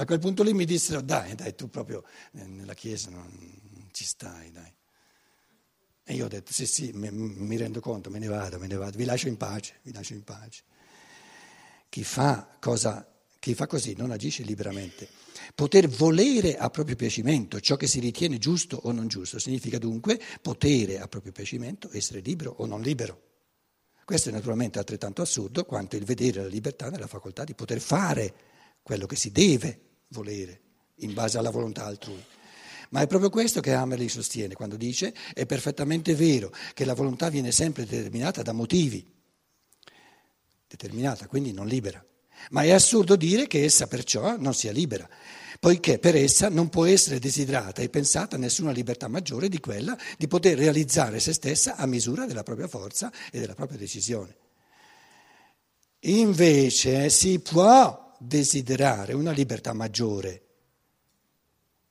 A quel punto lì mi dissero, dai, dai, tu proprio eh, nella Chiesa non ci stai, dai. E io ho detto, sì, sì, mi, mi rendo conto, me ne vado, me ne vado, vi lascio in pace, vi lascio in pace. Chi fa, cosa, chi fa così non agisce liberamente. Poter volere a proprio piacimento ciò che si ritiene giusto o non giusto significa dunque potere a proprio piacimento essere libero o non libero. Questo è naturalmente altrettanto assurdo quanto il vedere la libertà nella facoltà di poter fare quello che si deve volere in base alla volontà altrui. Ma è proprio questo che Hammerly sostiene quando dice è perfettamente vero che la volontà viene sempre determinata da motivi, determinata, quindi non libera. Ma è assurdo dire che essa perciò non sia libera, poiché per essa non può essere desiderata e pensata nessuna libertà maggiore di quella di poter realizzare se stessa a misura della propria forza e della propria decisione. Invece si può desiderare una libertà maggiore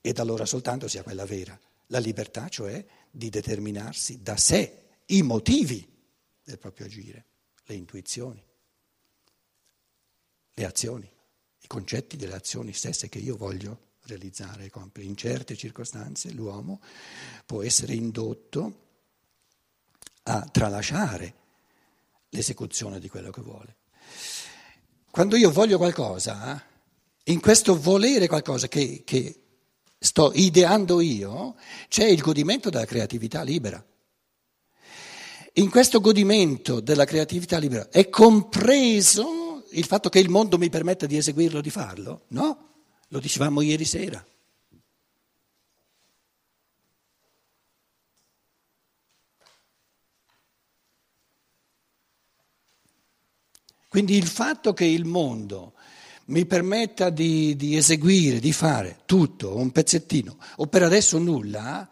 ed allora soltanto sia quella vera. La libertà, cioè, di determinarsi da sé i motivi del proprio agire, le intuizioni, le azioni, i concetti delle azioni stesse che io voglio realizzare. In certe circostanze l'uomo può essere indotto a tralasciare l'esecuzione di quello che vuole. Quando io voglio qualcosa, in questo volere qualcosa che, che sto ideando io, c'è il godimento della creatività libera. In questo godimento della creatività libera è compreso il fatto che il mondo mi permetta di eseguirlo, di farlo? No, lo dicevamo ieri sera. Quindi il fatto che il mondo mi permetta di, di, eseguire, di fare tutto, un pezzettino, o per adesso nulla,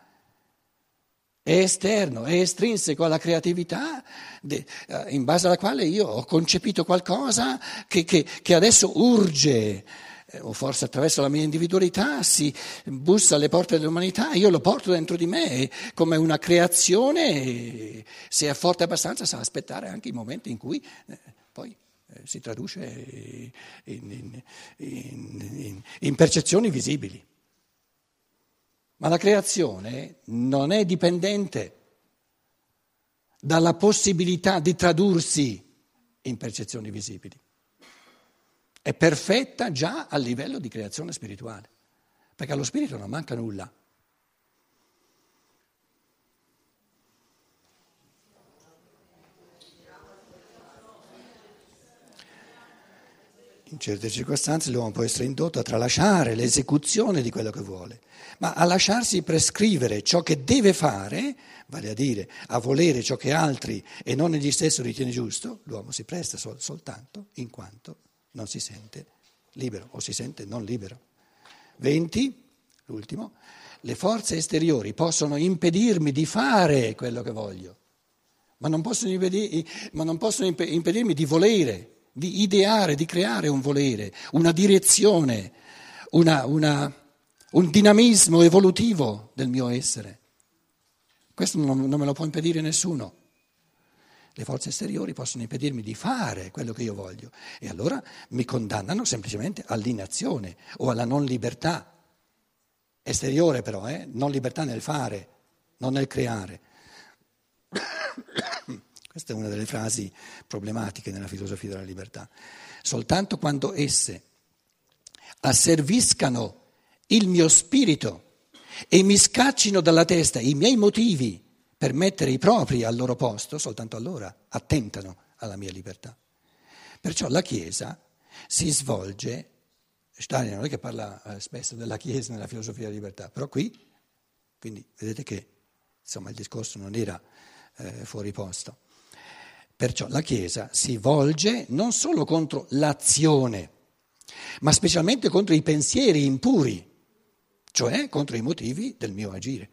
è esterno, è estrinseco alla creatività eh, in base alla quale io ho concepito qualcosa che, che, che adesso urge, eh, o forse attraverso la mia individualità si bussa alle porte dell'umanità, io lo porto dentro di me come una creazione, se è forte abbastanza sa aspettare anche i momenti in cui eh, poi si traduce in, in, in, percezioni visibili. Ma la creazione non è dipendente dalla possibilità di tradursi in percezioni visibili. È perfetta già a livello di creazione spirituale, perché allo spirito non manca nulla. In certe circostanze l'uomo può essere indotto a tralasciare l'esecuzione di quello che vuole, ma a lasciarsi prescrivere ciò che deve fare, vale a dire a volere ciò che altri e non egli stesso ritiene giusto, l'uomo si presta sol- soltanto in quanto non si sente libero o si sente non libero. 20, l'ultimo, le forze esteriori possono impedirmi di fare quello che voglio, ma non possono, impedir- ma non possono impedirmi di volere di ideare, di creare un volere, una direzione, una, una, un dinamismo evolutivo del mio essere. Questo non, non me lo può impedire nessuno. Le forze esteriori possono impedirmi di fare quello che io voglio e allora mi condannano semplicemente all'inazione o alla non libertà. Esteriore però, eh? non libertà nel fare, non nel creare. Questa è una delle frasi problematiche nella filosofia della libertà. Soltanto quando esse asserviscano il mio spirito e mi scaccino dalla testa i miei motivi per mettere i propri al loro posto, soltanto allora attentano alla mia libertà. Perciò la Chiesa si svolge, Stalin non è che parla eh, spesso della Chiesa nella filosofia della libertà, però qui, quindi vedete che insomma, il discorso non era eh, fuori posto. Perciò la Chiesa si volge non solo contro l'azione, ma specialmente contro i pensieri impuri, cioè contro i motivi del mio agire.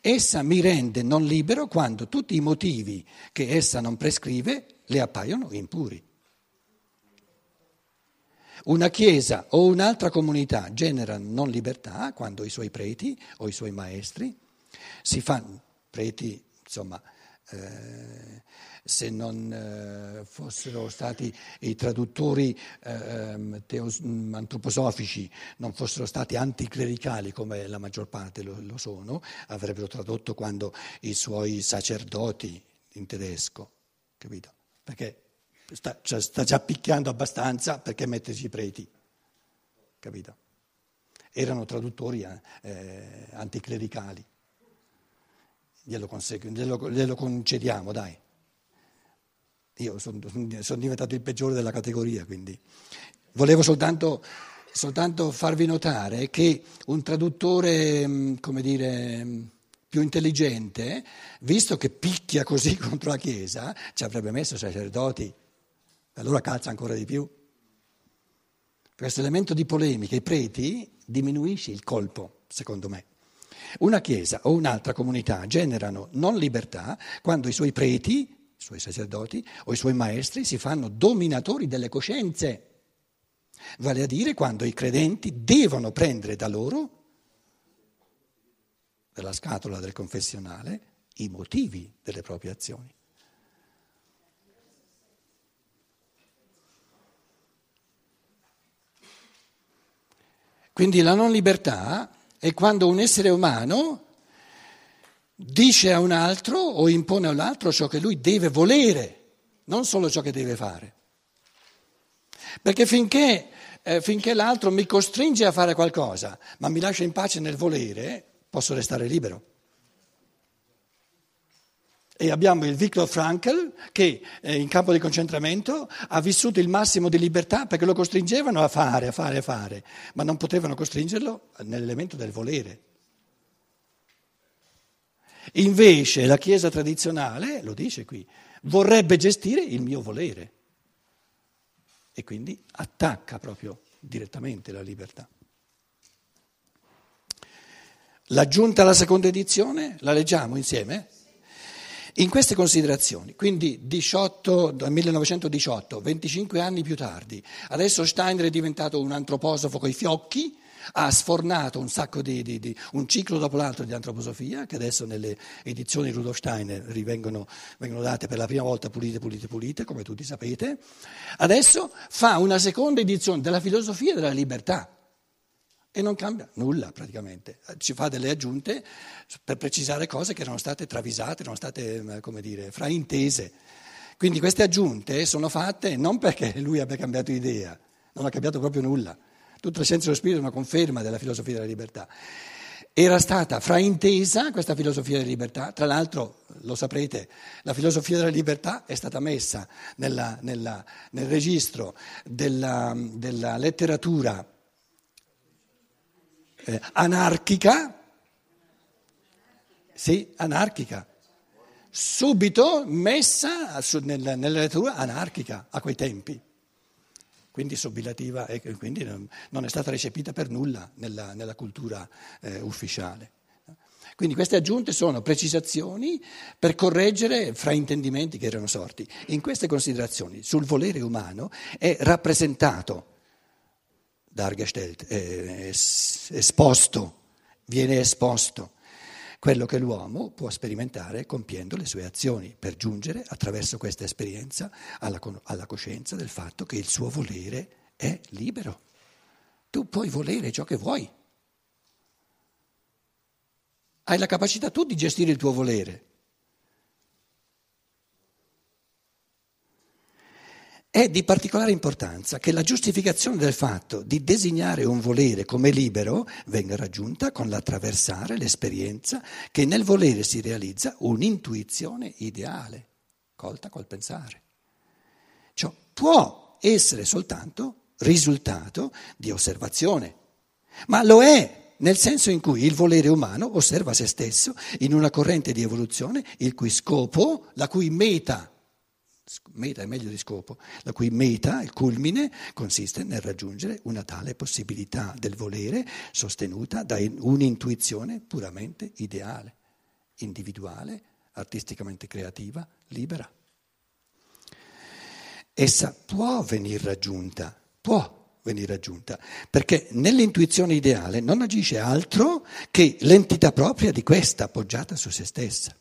Essa mi rende non libero quando tutti i motivi che essa non prescrive le appaiono impuri. Una chiesa o un'altra comunità genera non libertà quando i suoi preti o i suoi maestri si fanno, preti insomma Eh, se non eh, fossero stati i traduttori eh, ehm, teos- mm, antroposofici, non fossero stati anticlericali come la maggior parte lo, lo sono, avrebbero tradotto quando i suoi sacerdoti in tedesco, capito? Perché sta, cioè, sta già picchiando abbastanza perché metterci i preti, capito? Erano traduttori eh, eh anticlericali. Glielo, consegu- glielo, glielo concediamo, dai. Io sono, sono diventato il peggiore della categoria, quindi volevo soltanto, soltanto farvi notare che un traduttore, mm, come dire, mm, più intelligente, visto che picchia così contro la Chiesa, ci avrebbe messo sacerdoti, allora calza ancora di più. Questo elemento di polemica, i preti, diminuisce il colpo, secondo me. Una Chiesa o un'altra comunità generano non libertà quando i suoi preti i suoi sacerdoti o i suoi maestri si fanno dominatori delle coscienze, vale a dire quando i credenti devono prendere da loro, dalla scatola del confessionale, i motivi delle proprie azioni. Quindi la non libertà è quando un essere umano dice a un altro o impone a un altro ciò che lui deve volere, non solo ciò che deve fare. Perché finché, eh, finché l'altro mi costringe a fare qualcosa, ma mi lascia in pace nel volere, posso restare libero. E abbiamo il Viktor Frankl che eh, in campo di concentramento ha vissuto il massimo di libertà perché lo costringevano a fare, a fare, a fare, ma non potevano costringerlo nell'elemento del volere. Invece la Chiesa tradizionale, lo dice qui, vorrebbe gestire il mio volere e quindi attacca proprio direttamente la libertà. L'aggiunta alla seconda edizione, la leggiamo insieme? In queste considerazioni, quindi 18, 1918, 25 anni più tardi, adesso Steiner è diventato un antroposofo coi fiocchi, ha sfornato un sacco di, di, di, un ciclo dopo l'altro di antroposofia, che adesso nelle edizioni Rudolf Steiner rivengono, vengono date per la prima volta pulite, pulite, pulite, come tutti sapete. Adesso fa una seconda edizione della filosofia della libertà. E non cambia nulla praticamente, ci fa delle aggiunte per precisare cose che erano state travisate, erano state, come dire, fraintese. Quindi queste aggiunte sono fatte non perché lui abbia cambiato idea, non ha cambiato proprio nulla. Tutta la scienza dello spirito è una conferma della filosofia della libertà. Era stata fraintesa questa filosofia della libertà, tra l'altro lo saprete, la filosofia della libertà è stata messa nella, nella, nel registro della, della letteratura eh, anarchica, sì, anarchica, subito messa nella, nella letteratura anarchica a quei tempi quindi sobbilativa e quindi non è stata recepita per nulla nella, nella cultura eh, ufficiale. Quindi queste aggiunte sono precisazioni per correggere fraintendimenti che erano sorti. In queste considerazioni sul volere umano è rappresentato, dargestellt, è esposto, viene esposto quello che l'uomo può sperimentare compiendo le sue azioni per giungere attraverso questa esperienza alla, alla coscienza del fatto che il suo volere è libero. Tu puoi volere ciò che vuoi. Hai la capacità tu di gestire il tuo volere. È di particolare importanza che la giustificazione del fatto di designare un volere come libero venga raggiunta con l'attraversare l'esperienza che nel volere si realizza un'intuizione ideale, colta col pensare. Ciò può essere soltanto risultato di osservazione, ma lo è nel senso in cui il volere umano osserva se stesso in una corrente di evoluzione il cui scopo, la cui meta, meta è meglio di scopo, la cui meta, il culmine, consiste nel raggiungere una tale possibilità del volere sostenuta da un'intuizione puramente ideale, individuale, artisticamente creativa, libera. Essa può venire raggiunta, può venire raggiunta, perché nell'intuizione ideale non agisce altro che l'entità propria di questa appoggiata su se stessa.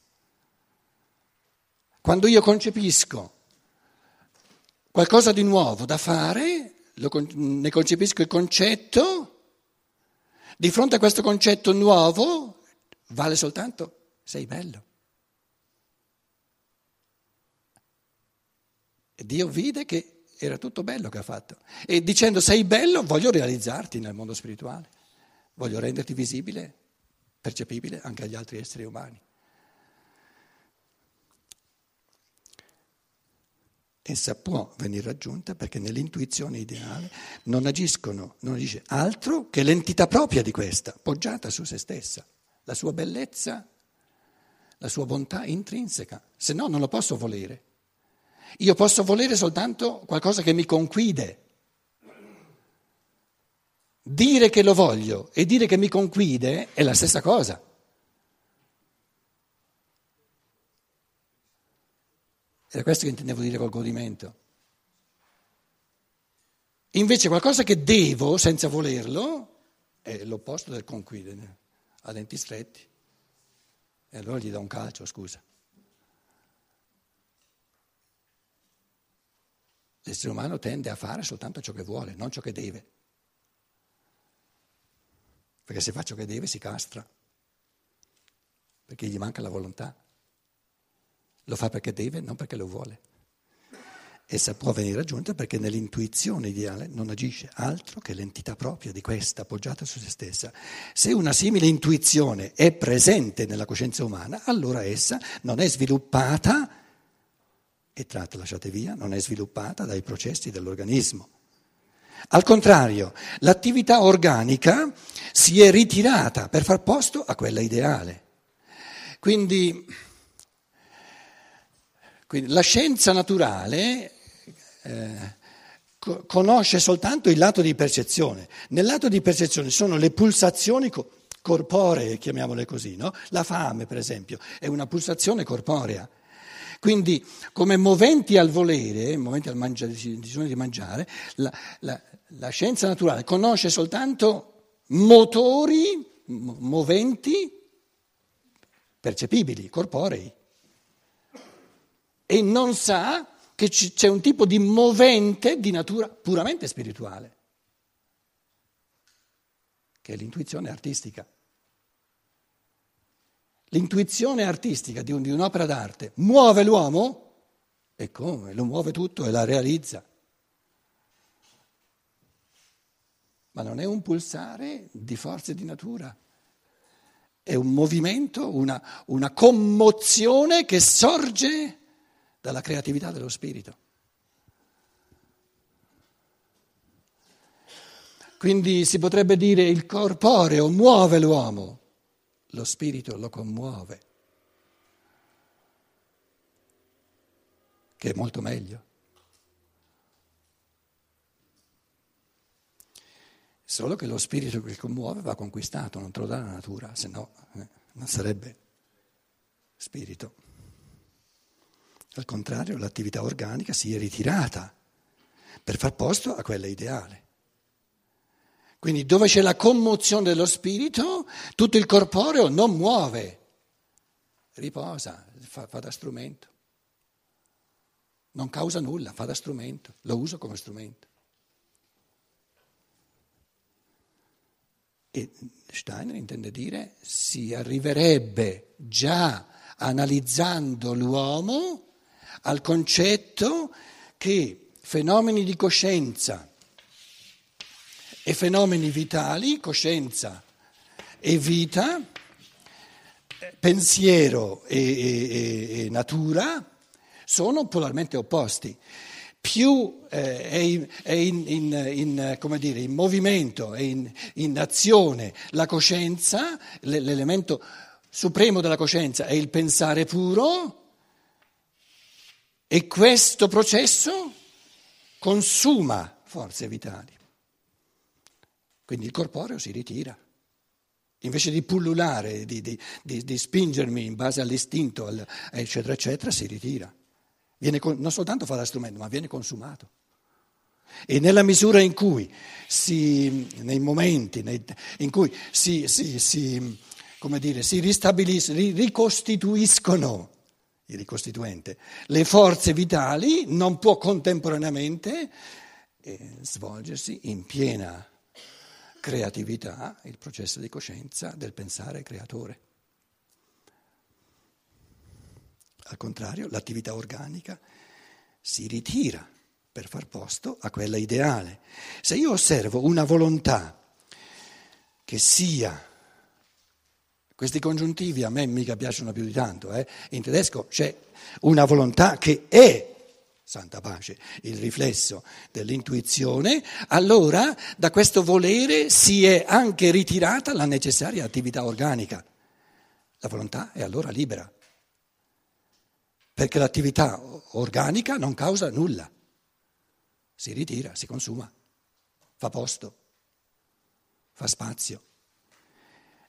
Quando io concepisco qualcosa di nuovo da fare, lo, ne concepisco il concetto, di fronte a questo concetto nuovo vale soltanto sei bello. E Dio vide che era tutto bello che ha fatto. E dicendo sei bello voglio realizzarti nel mondo spirituale, voglio renderti visibile, percepibile anche agli altri esseri umani. Essa può venire raggiunta perché nell'intuizione ideale non agiscono, non agisce altro che l'entità propria di questa, poggiata su se stessa, la sua bellezza, la sua bontà intrinseca, se no non lo posso volere. Io posso volere soltanto qualcosa che mi conquide. Dire che lo voglio e dire che mi conquide è la stessa cosa. Era questo che intendevo dire col godimento. Invece qualcosa che devo senza volerlo è l'opposto del conquidere, a denti stretti. E allora gli do un calcio, scusa. L'essere umano tende a fare soltanto ciò che vuole, non ciò che deve. Perché se fa ciò che deve si castra, perché gli manca la volontà. Lo fa perché deve, non perché lo vuole. Essa può venire raggiunta perché nell'intuizione ideale non agisce altro che l'entità propria di questa, appoggiata su se stessa. Se una simile intuizione è presente nella coscienza umana, allora essa non è sviluppata, e tratto lasciate via, non è sviluppata dai processi dell'organismo. Al contrario, l'attività organica si è ritirata per far posto a quella ideale. Quindi quindi la scienza naturale eh, conosce soltanto il lato di percezione. Nel lato di percezione sono le pulsazioni co- corporee, chiamiamole così, no? La fame, per esempio, è una pulsazione corporea. Quindi, come moventi al volere, moventi al mangiare, decisione di mangiare, la, la, la scienza naturale conosce soltanto motori, moventi percepibili, corporei e non sa che c'è un tipo di movente di natura puramente spirituale, che è l'intuizione artistica. L'intuizione artistica di, un'opera d'arte muove l'uomo e come? Lo muove tutto e la realizza. Ma non è un pulsare di forze di natura, è un movimento, una, una commozione che sorge dalla creatività dello spirito. Quindi si potrebbe dire il corporeo muove l'uomo, lo spirito lo commuove, che è molto meglio. Solo che lo spirito che commuove va conquistato, non te lo dà la natura, se no eh, non sarebbe spirito. Al contrario, l'attività organica si è ritirata per far posto a quella ideale. Quindi dove c'è la commozione dello spirito, tutto il corporeo non muove, riposa, fa, fa da strumento. Non causa nulla, fa da strumento, lo uso come strumento. E Steiner intende dire si arriverebbe già analizzando l'uomo al concetto che fenomeni di coscienza e fenomeni vitali, coscienza e vita, pensiero e, e, e natura, sono polarmente opposti. Più eh, è, in, è in, in, in, dire, in, movimento, è in, azione la coscienza, l'elemento supremo della coscienza è il pensare puro, e questo processo consuma forze vitali. Quindi il corporeo si ritira. Invece di pullulare, di, di, di, di spingermi in base all'istinto, al, eccetera, eccetera, si ritira. Viene, non soltanto fa da strumento, ma viene consumato. E nella misura in cui si, nei momenti nei, in cui si, si, si, dire, si ricostituiscono il ricostituente, le forze vitali non può contemporaneamente eh, svolgersi in piena creatività il processo di coscienza del pensare creatore. Al contrario, l'attività organica si ritira per far posto a quella ideale. Se io osservo una volontà che sia questi congiuntivi a me mica piacciono più di tanto, eh? in tedesco c'è una volontà che è, santa pace, il riflesso dell'intuizione, allora da questo volere si è anche ritirata la necessaria attività organica. La volontà è allora libera, perché l'attività organica non causa nulla, si ritira, si consuma, fa posto, fa spazio.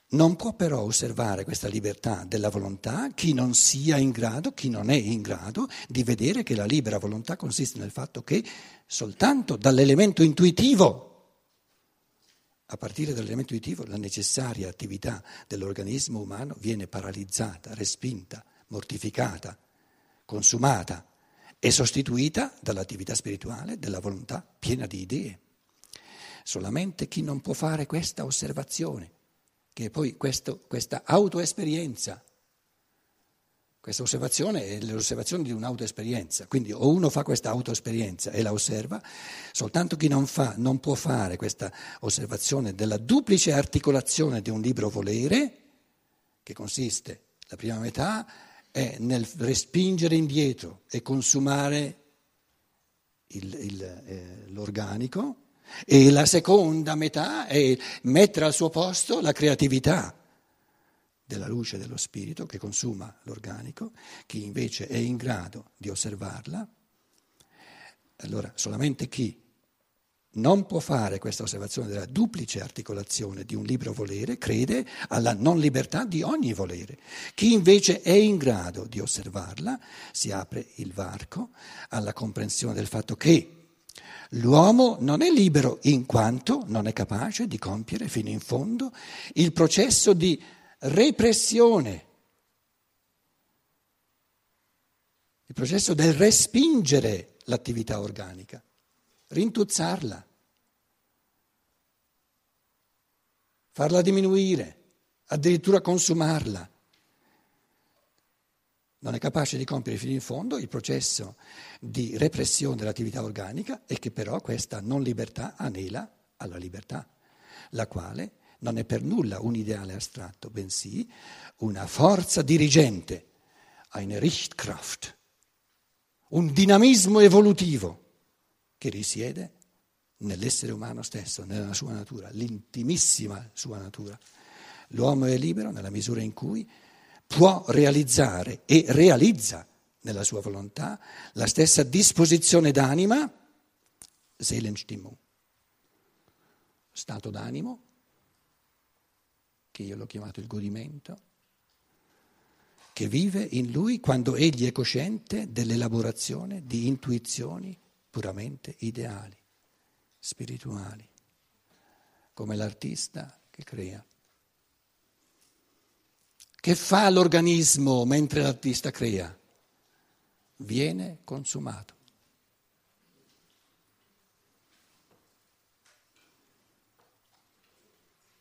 Non può però osservare questa libertà della volontà chi non sia in grado, chi non è in grado di vedere che la libera volontà consiste nel fatto che soltanto dall'elemento intuitivo, a partire dall'elemento intuitivo, la necessaria attività dell'organismo umano viene paralizzata, respinta, mortificata, consumata e sostituita dall'attività spirituale della volontà piena di idee. Solamente chi non può fare questa osservazione che poi questo, questa autoesperienza, questa osservazione è l'osservazione di un'autoesperienza, quindi o uno fa questa autoesperienza e la osserva, soltanto chi non, fa, non può fare questa osservazione della duplice articolazione di un libro volere, che consiste, la prima metà è nel respingere indietro e consumare il, il, eh, l'organico, e la seconda metà è mettere al suo posto la creatività della luce dello spirito che consuma l'organico, chi invece è in grado di osservarla. Allora, solamente chi non può fare questa osservazione della duplice articolazione di un libro volere crede alla non libertà di ogni volere. Chi invece è in grado di osservarla si apre il varco alla comprensione del fatto che L'uomo non è libero in quanto non è capace di compiere fino in fondo il processo di repressione, il processo del respingere l'attività organica, rintuzzarla, farla diminuire, addirittura consumarla non è capace di compiere fino in fondo il processo di repressione dell'attività organica e che però questa non libertà anela alla libertà, la quale non è per nulla un ideale astratto, bensì una forza dirigente, eine Richtkraft, un dinamismo evolutivo che risiede nell'essere umano stesso, nella sua natura, l'intimissima sua natura. L'uomo è libero nella misura in cui può realizzare e realizza nella sua volontà la stessa disposizione d'anima, Seelenstimmung, stato d'animo, che io l'ho chiamato il godimento, che vive in lui quando egli è cosciente dell'elaborazione di intuizioni puramente ideali, spirituali, come l'artista che crea. Che fa l'organismo mentre l'artista crea? Viene consumato.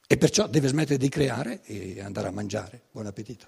E perciò deve smettere di creare e andare a mangiare. Buon appetito.